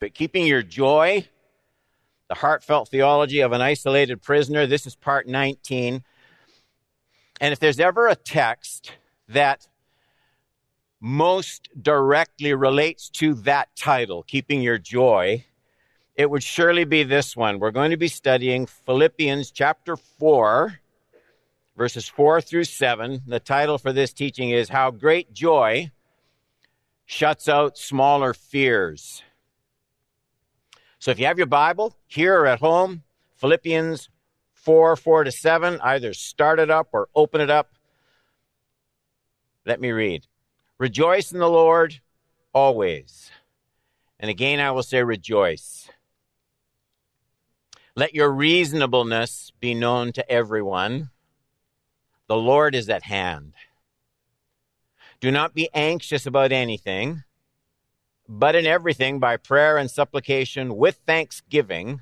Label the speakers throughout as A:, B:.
A: But keeping your joy, the heartfelt theology of an isolated prisoner, this is part 19. And if there's ever a text that most directly relates to that title, Keeping Your Joy, it would surely be this one. We're going to be studying Philippians chapter 4, verses 4 through 7. The title for this teaching is How Great Joy Shuts Out Smaller Fears. So if you have your Bible here or at home, Philippians 4 4 to 7, either start it up or open it up. Let me read. Rejoice in the Lord always. And again, I will say rejoice. Let your reasonableness be known to everyone. The Lord is at hand. Do not be anxious about anything, but in everything, by prayer and supplication with thanksgiving,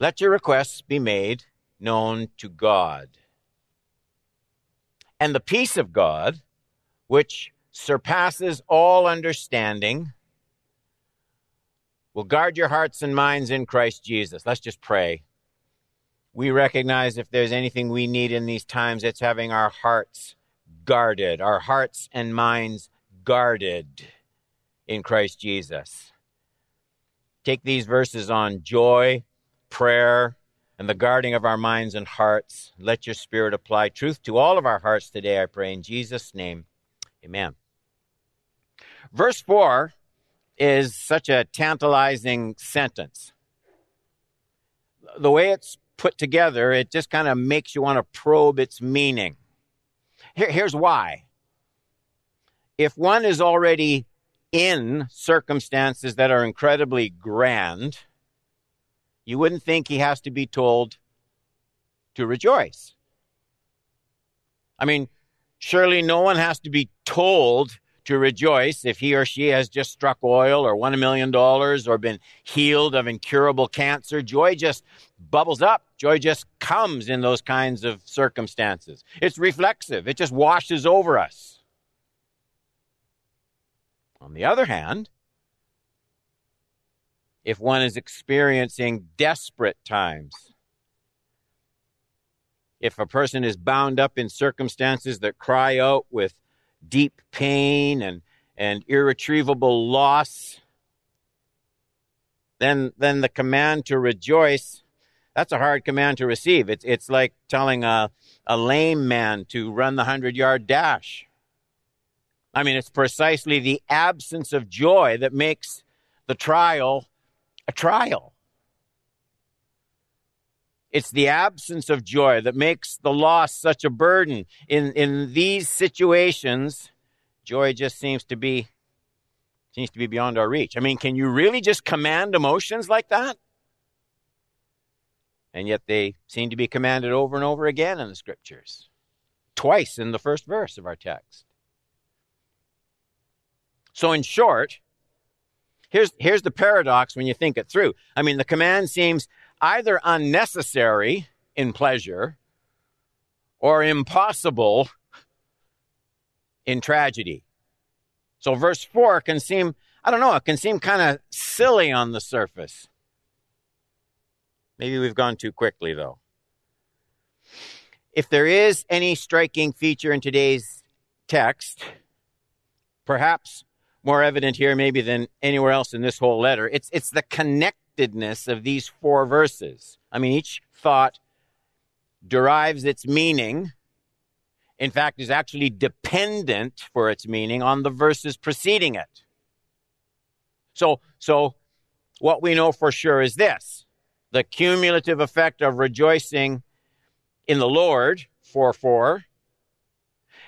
A: let your requests be made known to God. And the peace of God, which surpasses all understanding, will guard your hearts and minds in Christ Jesus. Let's just pray. We recognize if there's anything we need in these times, it's having our hearts guarded, our hearts and minds guarded in Christ Jesus. Take these verses on joy, prayer, and the guarding of our minds and hearts. Let your Spirit apply truth to all of our hearts today, I pray, in Jesus' name. Amen. Verse 4 is such a tantalizing sentence. The way it's put together, it just kind of makes you want to probe its meaning. Here, here's why. If one is already in circumstances that are incredibly grand, you wouldn't think he has to be told to rejoice. I mean, surely no one has to be told to rejoice if he or she has just struck oil or won a million dollars or been healed of incurable cancer. Joy just bubbles up. Joy just comes in those kinds of circumstances. It's reflexive, it just washes over us. On the other hand, if one is experiencing desperate times, if a person is bound up in circumstances that cry out with deep pain and, and irretrievable loss, then, then the command to rejoice, that's a hard command to receive. It's, it's like telling a, a lame man to run the 100 yard dash. I mean, it's precisely the absence of joy that makes the trial a trial. It's the absence of joy that makes the loss such a burden. In, in these situations, joy just seems to be seems to be beyond our reach. I mean, can you really just command emotions like that? And yet they seem to be commanded over and over again in the scriptures. Twice in the first verse of our text. So in short, here's here's the paradox when you think it through. I mean, the command seems either unnecessary in pleasure or impossible in tragedy. So verse 4 can seem, I don't know, it can seem kind of silly on the surface. Maybe we've gone too quickly, though. If there is any striking feature in today's text, perhaps more evident here maybe than anywhere else in this whole letter, it's, it's the connectedness of these four verses. I mean, each thought derives its meaning, in fact, is actually dependent for its meaning on the verses preceding it. So, so what we know for sure is this the cumulative effect of rejoicing in the Lord, 4 4,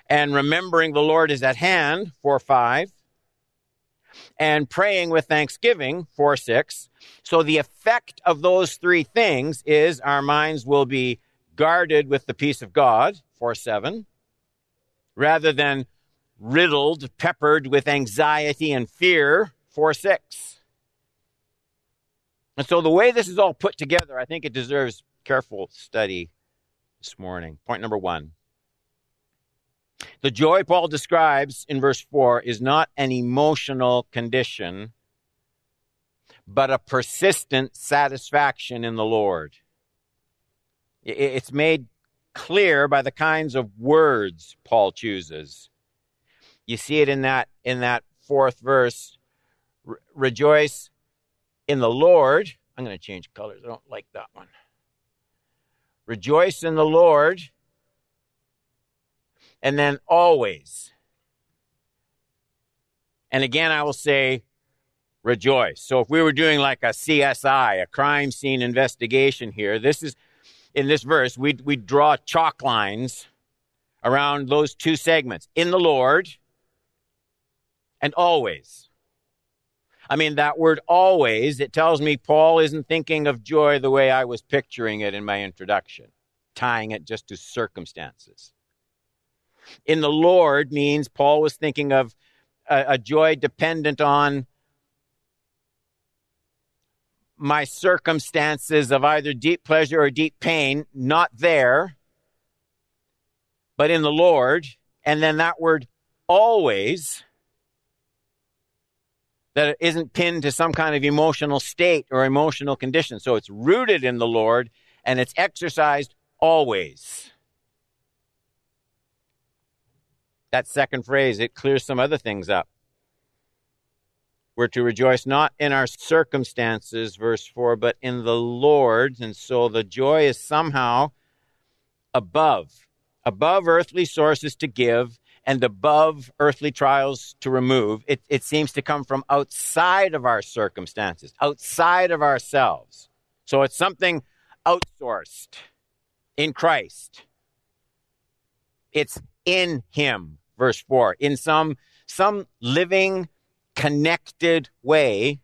A: and remembering the Lord is at hand, 4 5, and praying with thanksgiving, 4 6. So the effect of those three things is our minds will be guarded with the peace of God, 4 7, rather than riddled, peppered with anxiety and fear, 4 6. And so the way this is all put together, I think it deserves careful study this morning. Point number one the joy Paul describes in verse 4 is not an emotional condition, but a persistent satisfaction in the Lord. It's made clear by the kinds of words Paul chooses. You see it in that in that fourth verse. Re- rejoice in the Lord. I'm going to change colors. I don't like that one. Rejoice in the Lord. And then always. And again, I will say, rejoice. So if we were doing like a CSI, a crime scene investigation here, this is in this verse, we we draw chalk lines around those two segments in the Lord and always. I mean, that word always, it tells me Paul isn't thinking of joy the way I was picturing it in my introduction, tying it just to circumstances. In the Lord means Paul was thinking of a, a joy dependent on my circumstances of either deep pleasure or deep pain, not there, but in the Lord. And then that word always, that isn't pinned to some kind of emotional state or emotional condition. So it's rooted in the Lord and it's exercised always. That second phrase, it clears some other things up. We're to rejoice not in our circumstances, verse 4, but in the Lord. And so the joy is somehow above, above earthly sources to give and above earthly trials to remove. It, it seems to come from outside of our circumstances, outside of ourselves. So it's something outsourced in Christ. It's in Him, verse 4, in some, some living, connected way.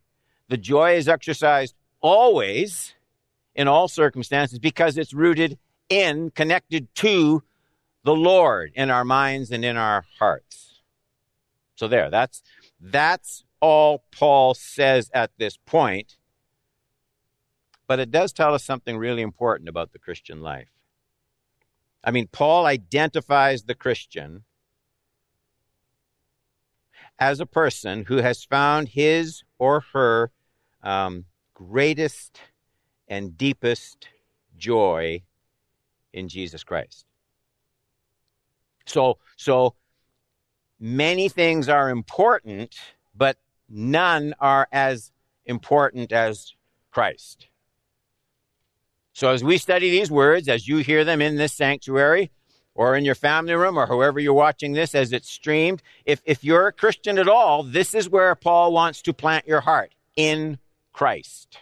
A: The joy is exercised always in all circumstances because it's rooted in, connected to the Lord in our minds and in our hearts. So there, that's, that's all Paul says at this point. But it does tell us something really important about the Christian life. I mean, Paul identifies the Christian as a person who has found his or her um, greatest and deepest joy in Jesus Christ. So, so many things are important, but none are as important as Christ. So as we study these words, as you hear them in this sanctuary, or in your family room or whoever you're watching this as it's streamed, if, if you're a Christian at all, this is where Paul wants to plant your heart in Christ.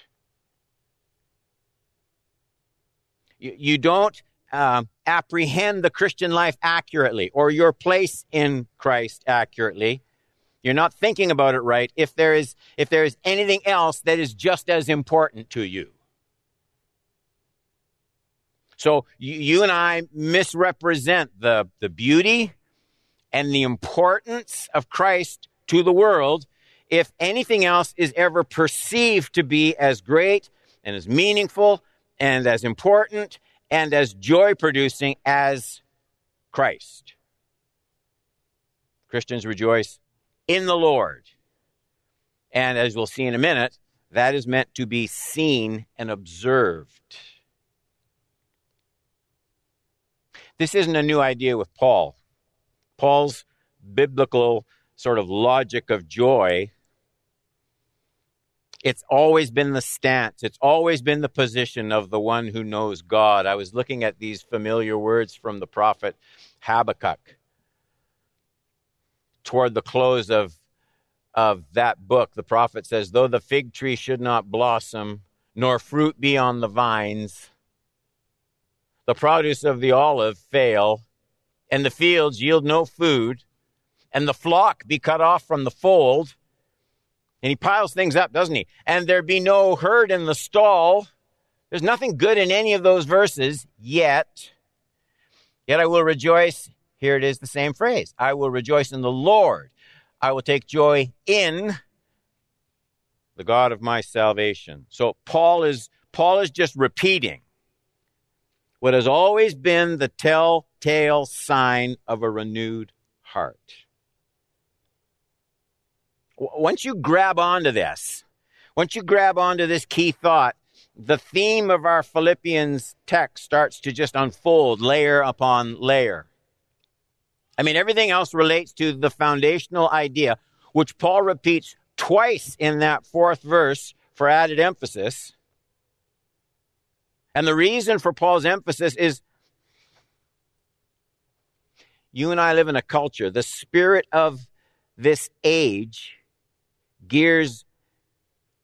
A: You, you don't uh, apprehend the Christian life accurately or your place in Christ accurately. You're not thinking about it right if there is, if there is anything else that is just as important to you. So you, you and I misrepresent the, the beauty and the importance of Christ to the world if anything else is ever perceived to be as great and as meaningful and as important and as joy producing as Christ. Christians rejoice in the Lord. And as we'll see in a minute, that is meant to be seen and observed. This isn't a new idea with Paul. Paul's biblical sort of logic of joy it's always been the stance. It's always been the position of the one who knows God. I was looking at these familiar words from the prophet Habakkuk toward the close of, of that book. The prophet says, Though the fig tree should not blossom, nor fruit be on the vines, the produce of the olive fail, and the fields yield no food, and the flock be cut off from the fold. And he piles things up, doesn't he? And there be no herd in the stall. There's nothing good in any of those verses yet. Yet I will rejoice. Here it is the same phrase. I will rejoice in the Lord. I will take joy in the God of my salvation. So Paul is Paul is just repeating what has always been the telltale sign of a renewed heart. Once you grab onto this, Once you grab onto this key thought, the theme of our Philippians text starts to just unfold layer upon layer. I mean, everything else relates to the foundational idea, which Paul repeats twice in that fourth verse for added emphasis. And the reason for Paul's emphasis is you and I live in a culture, the spirit of this age gears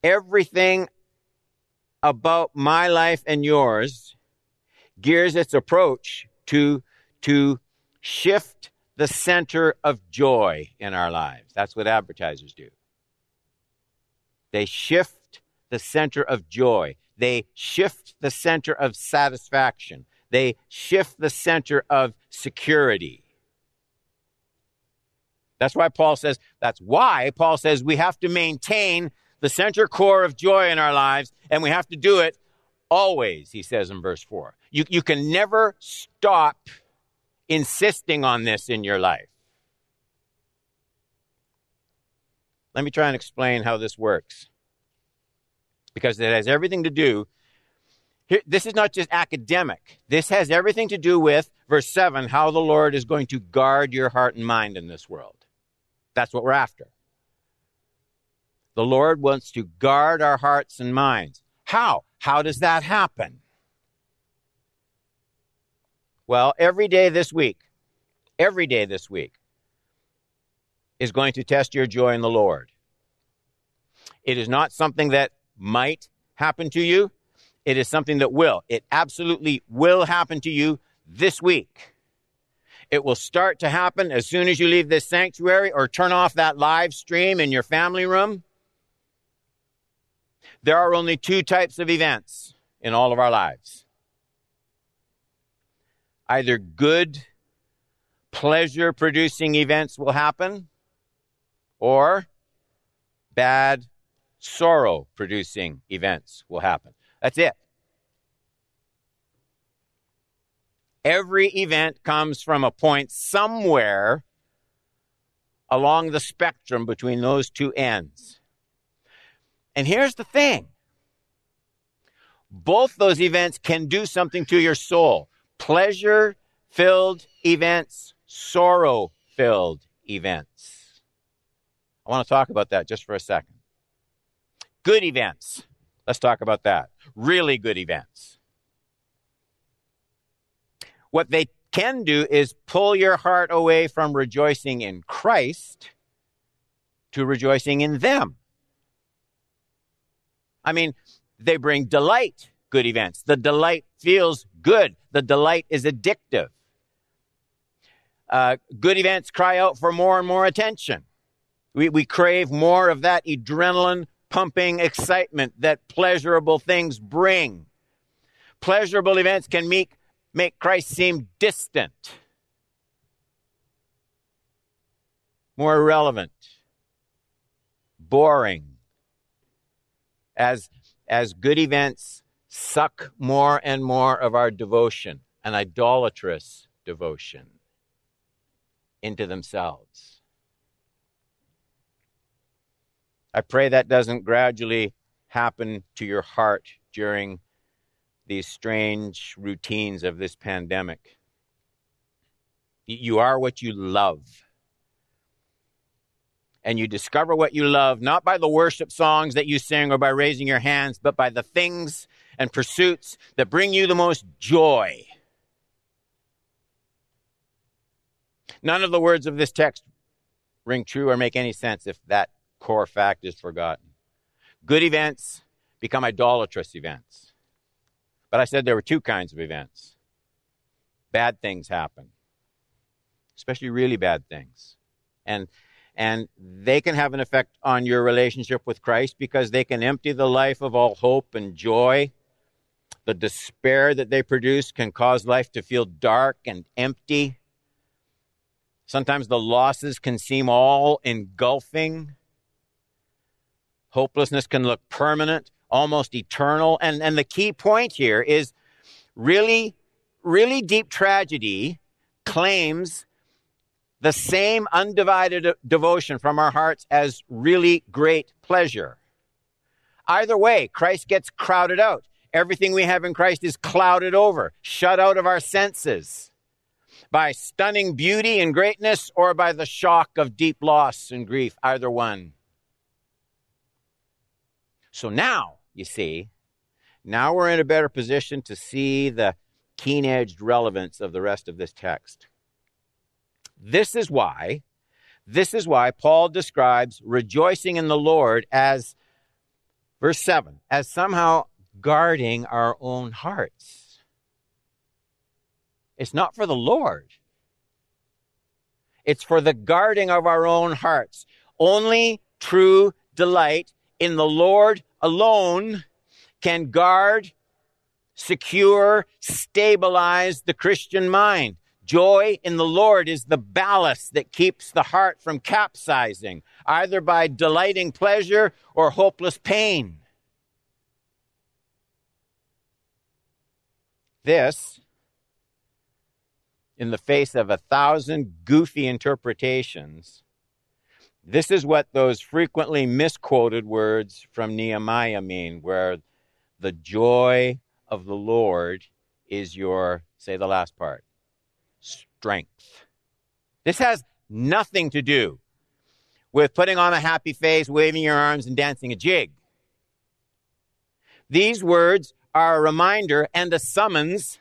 A: everything about my life and yours, gears its approach to, to shift the center of joy in our lives. That's what advertisers do. They shift the center of joy. They shift the center of satisfaction. They shift the center of security. That's why Paul says, that's why Paul says we have to maintain the center core of joy in our lives, and we have to do it always, he says in verse 4. You, you can never stop insisting on this in your life. Let me try and explain how this works. Because it has everything to do. Here, this is not just academic. This has everything to do with, verse 7, how the Lord is going to guard your heart and mind in this world. That's what we're after. The Lord wants to guard our hearts and minds. How? How does that happen? Well, every day this week, every day this week is going to test your joy in the Lord. It is not something that might happen to you. It is something that will. It absolutely will happen to you this week. It will start to happen as soon as you leave this sanctuary or turn off that live stream in your family room. There are only two types of events in all of our lives either good, pleasure producing events will happen, or bad, sorrow producing events will happen. That's it. Every event comes from a point somewhere along the spectrum between those two ends. And here's the thing both those events can do something to your soul pleasure filled events, sorrow filled events. I want to talk about that just for a second. Good events. Let's talk about that. Really good events. What they can do is pull your heart away from rejoicing in Christ to rejoicing in them. I mean, they bring delight, good events. The delight feels good. The delight is addictive. Uh, good events cry out for more and more attention. We, we crave more of that adrenaline pumping excitement that pleasurable things bring. Pleasurable events can make, make Christ seem distant, more irrelevant, boring, as, as good events suck more and more of our devotion, an idolatrous devotion, into themselves. I pray that doesn't gradually happen to your heart during these strange routines of this pandemic. You are what you love and you discover what you love not by the worship songs that you sing or by raising your hands, but by the things and pursuits that bring you the most joy. None of the words of this text ring true or make any sense if that core fact is forgotten. Good events become idolatrous events. But I said there were two kinds of events. Bad things happen, especially really bad things. And and they can have an effect on your relationship with Christ because they can empty the life of all hope and joy. The despair that they produce can cause life to feel dark and empty. Sometimes the losses can seem all engulfing. Hopelessness can look permanent, almost eternal. And, and the key point here is really, really deep tragedy claims the same undivided devotion from our hearts as really great pleasure. Either way, Christ gets crowded out. Everything we have in Christ is clouded over, shut out of our senses by stunning beauty and greatness or by the shock of deep loss and grief, either one. So now, you see, now we're in a better position to see the keen edged relevance of the rest of this text. This is why, this is why Paul describes rejoicing in the Lord as, verse 7, as somehow guarding our own hearts. It's not for the Lord. It's for the guarding of our own hearts. Only true delight in the Lord alone can guard, secure, stabilize the Christian mind. Joy in the Lord is the ballast that keeps the heart from capsizing, either by delighting pleasure or hopeless pain. This, in the face of a thousand goofy interpretations, this is what those frequently misquoted words from Nehemiah mean, where the joy of the Lord is your, say the last part, strength. This has nothing to do with putting on a happy face, waving your arms, and dancing a jig. These words are a reminder and a summons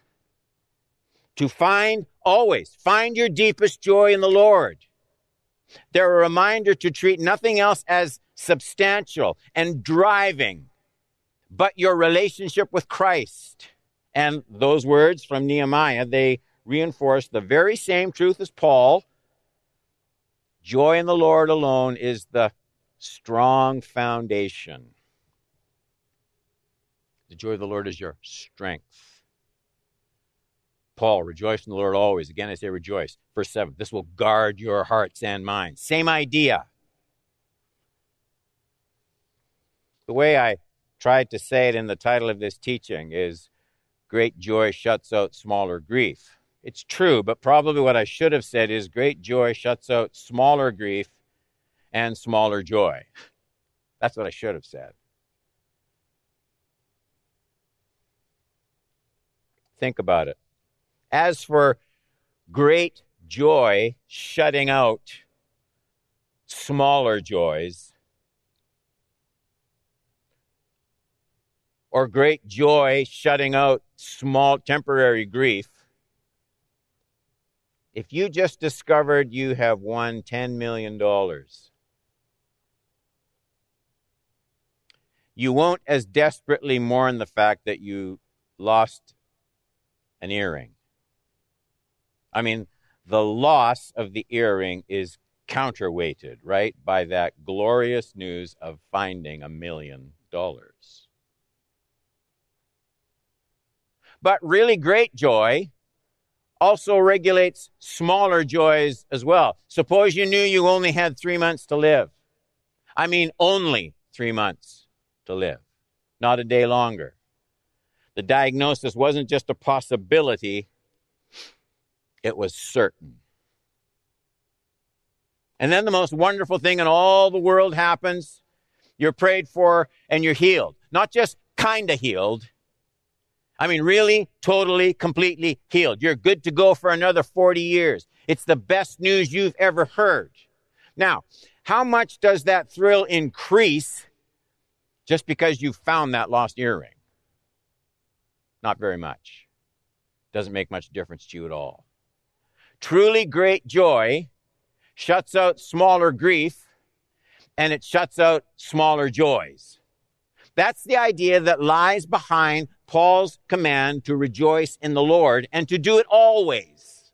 A: to find always find your deepest joy in the Lord. They're a reminder to treat nothing else as substantial and driving but your relationship with Christ. And those words from Nehemiah, they reinforce the very same truth as Paul. Joy in the Lord alone is the strong foundation. The joy of the Lord is your strength. Paul, rejoice in the Lord always. Again, I say rejoice. Verse 7 this will guard your hearts and minds. Same idea. The way I tried to say it in the title of this teaching is Great Joy Shuts Out Smaller Grief. It's true, but probably what I should have said is Great Joy shuts out smaller grief and smaller joy. That's what I should have said. Think about it. As for great joy shutting out smaller joys, or great joy shutting out small temporary grief, if you just discovered you have won $10 million, you won't as desperately mourn the fact that you lost an earring. I mean, the loss of the earring is counterweighted, right, by that glorious news of finding a million dollars. But really great joy also regulates smaller joys as well. Suppose you knew you only had three months to live. I mean, only three months to live, not a day longer. The diagnosis wasn't just a possibility, it was certain. And then the most wonderful thing in all the world happens. You're prayed for and you're healed. Not just kind of healed. I mean, really, totally, completely healed. You're good to go for another 40 years. It's the best news you've ever heard. Now, how much does that thrill increase just because you found that lost earring? Not very much. Doesn't make much difference to you at all. Truly great joy shuts out smaller grief and it shuts out smaller joys. That's the idea that lies behind Paul's command to rejoice in the Lord and to do it always.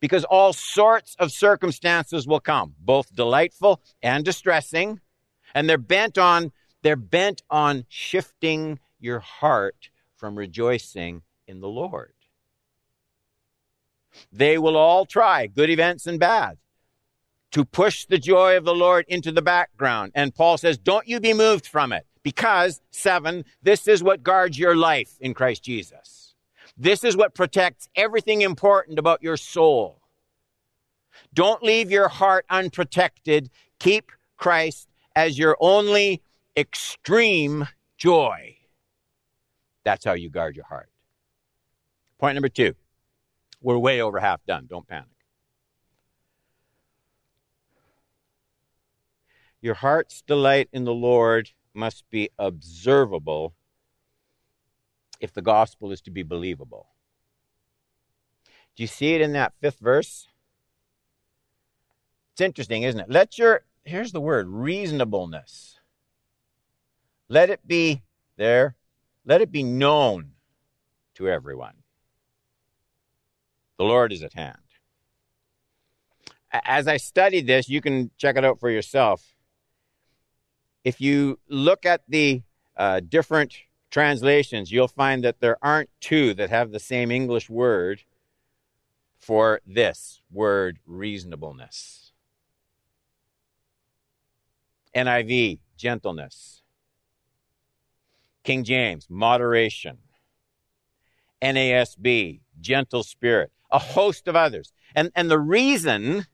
A: Because all sorts of circumstances will come, both delightful and distressing, and they're bent on they're bent on shifting your heart from rejoicing in the Lord. They will all try, good events and bad, to push the joy of the Lord into the background. And Paul says, don't you be moved from it. Because, seven, this is what guards your life in Christ Jesus. This is what protects everything important about your soul. Don't leave your heart unprotected. Keep Christ as your only extreme joy. That's how you guard your heart. Point number two. We're way over half done. Don't panic. Your heart's delight in the Lord must be observable if the gospel is to be believable. Do you see it in that fifth verse? It's interesting, isn't it? Let your, here's the word, reasonableness. Let it be there, let it be known to everyone. The Lord is at hand. As I studied this, you can check it out for yourself. If you look at the uh, different translations, you'll find that there aren't two that have the same English word for this word reasonableness. NIV, gentleness. King James, moderation. NASB, gentle spirit. A host of others. And, and the reason,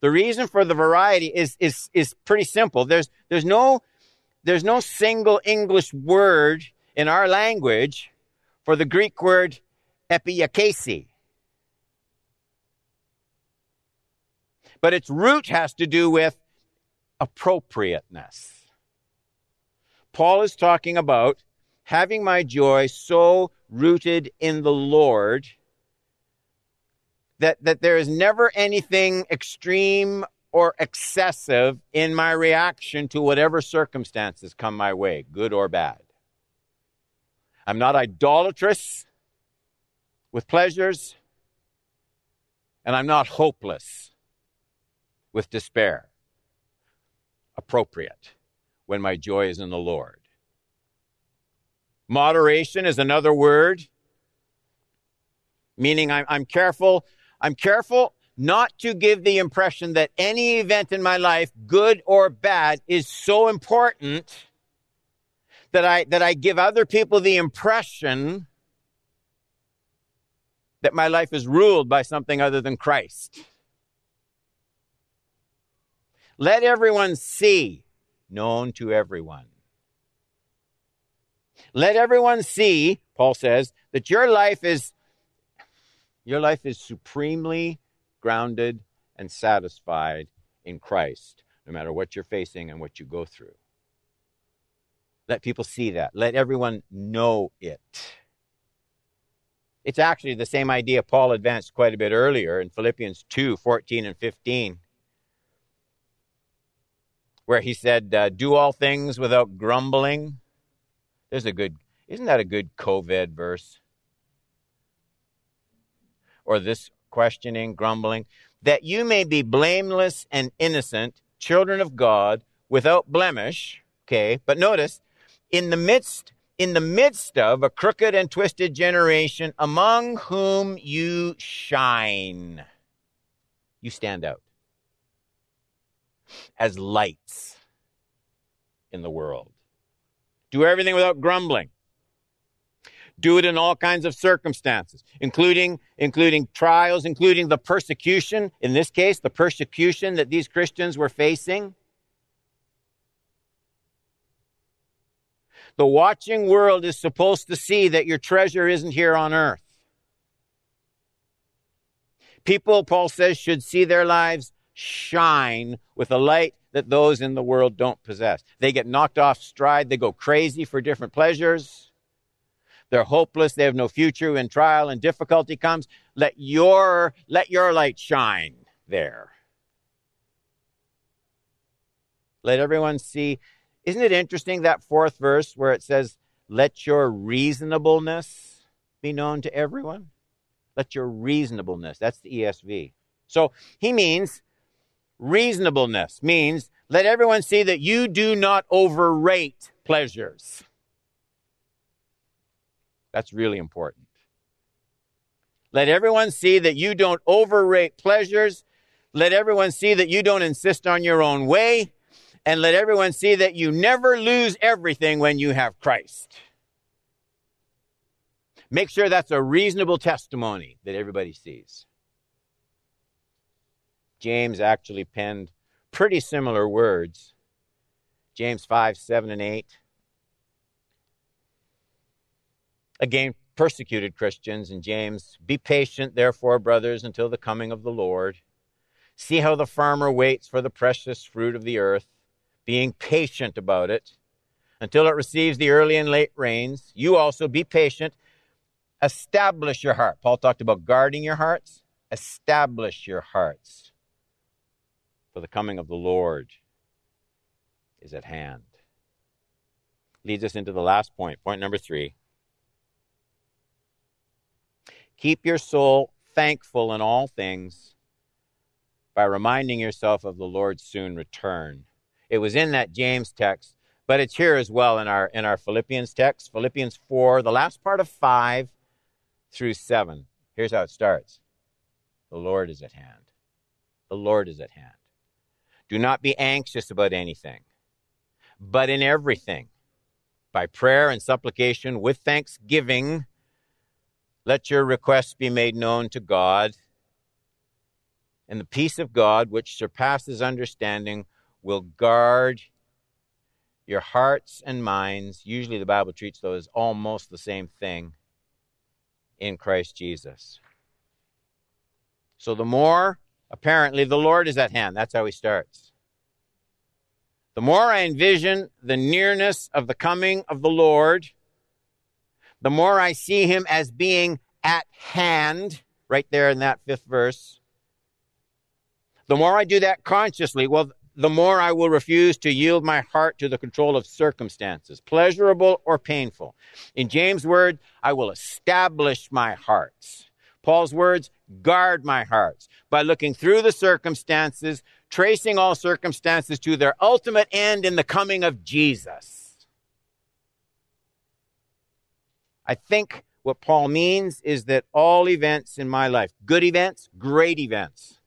A: the reason for the variety is, is, is pretty simple. There's, there's no, there's no single English word in our language for the Greek word epiakesi. But its root has to do with appropriateness. Paul is talking about having my joy so rooted in the Lord that, that there is never anything extreme or excessive in my reaction to whatever circumstances come my way, good or bad. I'm not idolatrous with pleasures, and I'm not hopeless with despair. Appropriate when my joy is in the Lord. Moderation is another word, meaning I'm, I'm careful. I'm careful not to give the impression that any event in my life, good or bad, is so important that I, that I give other people the impression that my life is ruled by something other than Christ. Let everyone see, known to everyone. Let everyone see, Paul says, that your life is your life is supremely grounded and satisfied in Christ, no matter what you're facing and what you go through. Let people see that. Let everyone know it. It's actually the same idea Paul advanced quite a bit earlier in Philippians 2 14 and 15 where he said, uh, "Do all things without grumbling." There's a good, isn't that a good COVID verse? Or this questioning, grumbling, that you may be blameless and innocent, children of God, without blemish. Okay, but notice, in the midst, in the midst of a crooked and twisted generation, among whom you shine, you stand out as lights in the world. Do everything without grumbling. Do it in all kinds of circumstances, including, including trials, including the persecution, in this case, the persecution that these Christians were facing. The watching world is supposed to see that your treasure isn't here on earth. People, Paul says, should see their lives shine with a light that those in the world don't possess. They get knocked off stride, they go crazy for different pleasures. They're hopeless, they have no future when trial and difficulty comes. Let your let your light shine there. Let everyone see. Isn't it interesting that fourth verse where it says, Let your reasonableness be known to everyone? Let your reasonableness. That's the ESV. So he means reasonableness means let everyone see that you do not overrate pleasures. That's really important. Let everyone see that you don't overrate pleasures. Let everyone see that you don't insist on your own way. And let everyone see that you never lose everything when you have Christ. Make sure that's a reasonable testimony that everybody sees. James actually penned pretty similar words. James 5, 7, and 8. Again, persecuted Christians in James. Be patient, therefore, brothers, until the coming of the Lord. See how the farmer waits for the precious fruit of the earth, being patient about it until it receives the early and late rains. You also be patient. Establish your heart. Paul talked about guarding your hearts. Establish your hearts, for the coming of the Lord is at hand. Leads us into the last point, point number three. Keep your soul thankful in all things by reminding yourself of the Lord's soon return. It was in that James text, but it's here as well in our in our Philippians text, Philippians 4, the last part of 5 through 7. Here's how it starts. The Lord is at hand. The Lord is at hand. Do not be anxious about anything, but in everything, by prayer and supplication with thanksgiving, let your requests be made known to God. And the peace of God, which surpasses understanding, will guard your hearts and minds. Usually the Bible treats those almost the same thing in Christ Jesus. So the more, apparently, the Lord is at hand. That's how he starts. The more I envision the nearness of the coming of the Lord, the more I see him as being at hand, right there in that fifth verse, the more I do that consciously, well, the more I will refuse to yield my heart to the control of circumstances, pleasurable or painful. In James' word, I will establish my hearts. Paul's words, guard my hearts by looking through the circumstances, tracing all circumstances to their ultimate end in the coming of Jesus. I think what Paul means is that all events in my life, good events, great events,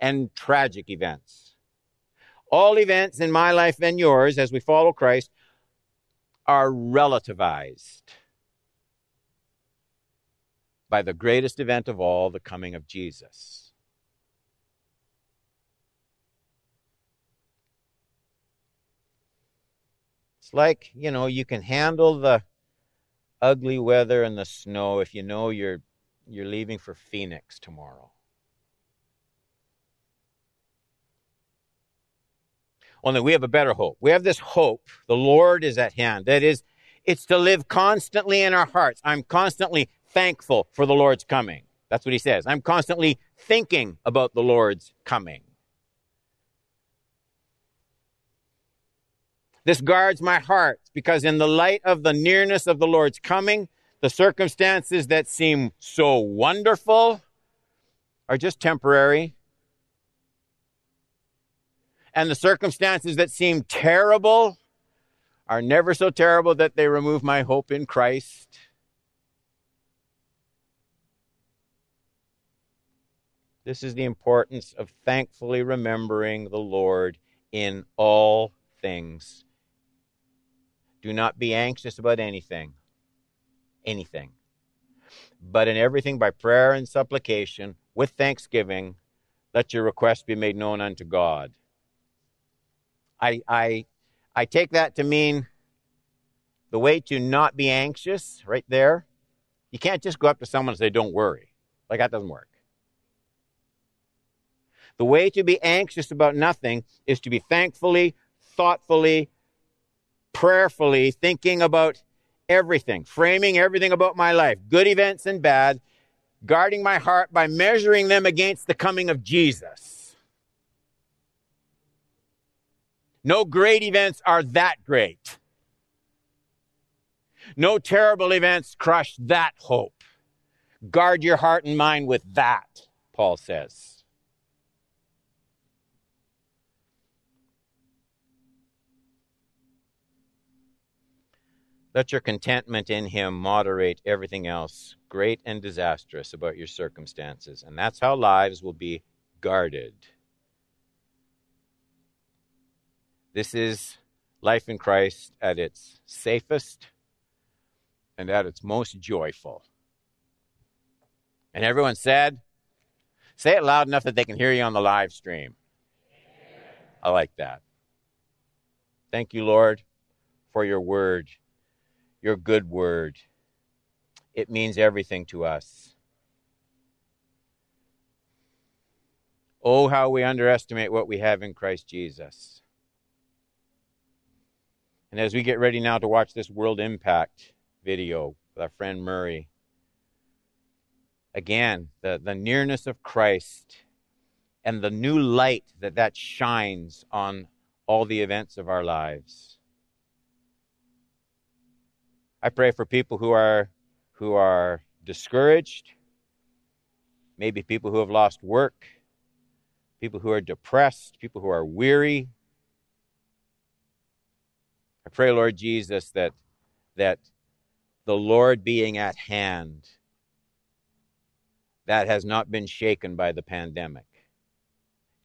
A: and tragic events, all events in my life and yours as we follow Christ are relativized by the greatest event of all, the coming of Jesus. It's like, you know, you can handle the ugly weather and the snow if you know you're you're leaving for Phoenix tomorrow. Only we have a better hope. We have this hope. The Lord is at hand. That is, it's to live constantly in our hearts. I'm constantly thankful for the Lord's coming. That's what he says. I'm constantly thinking about the Lord's coming. This guards my heart because, in the light of the nearness of the Lord's coming, the circumstances that seem so wonderful are just temporary. And the circumstances that seem terrible are never so terrible that they remove my hope in Christ. This is the importance of thankfully remembering the Lord in all things. Do not be anxious about anything. Anything. But in everything by prayer and supplication, with thanksgiving, let your requests be made known unto God. I, I, I take that to mean the way to not be anxious, right there. You can't just go up to someone and say, Don't worry. Like, that doesn't work. The way to be anxious about nothing is to be thankfully, thoughtfully, prayerfully thinking about everything, framing everything about my life, good events and bad, guarding my heart by measuring them against the coming of Jesus. No great events are that great. No terrible events crush that hope. Guard your heart and mind with that, Paul says. Let your contentment in Him moderate everything else, great and disastrous, about your circumstances. And that's how lives will be guarded. This is life in Christ at its safest and at its most joyful. And everyone said, say it loud enough that they can hear you on the live stream. I like that. Thank you, Lord, for your word, your good word. It means everything to us. Oh, how we underestimate what we have in Christ Jesus. And as we get ready now to watch this World Impact video with our friend Murray, again, the, the nearness of Christ and the new light that that shines on all the events of our lives. I pray for people who are who are discouraged, maybe people who have lost work, people who are depressed, people who are weary. I pray, Lord Jesus, that that the Lord being at hand, that has not been shaken by the pandemic.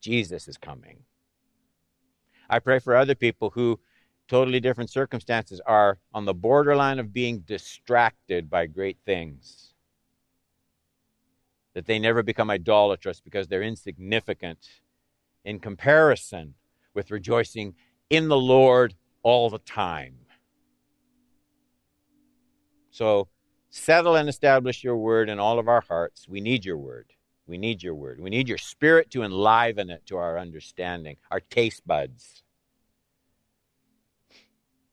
A: Jesus is coming. I pray for other people who, totally different circumstances, are on the borderline of being distracted by great things. That they never become idolatrous because they're insignificant in comparison with rejoicing in the Lord all the time. So, settle and establish your word in all of our hearts. We need your word. We need your word. We need your spirit to enliven it to our understanding, our taste buds.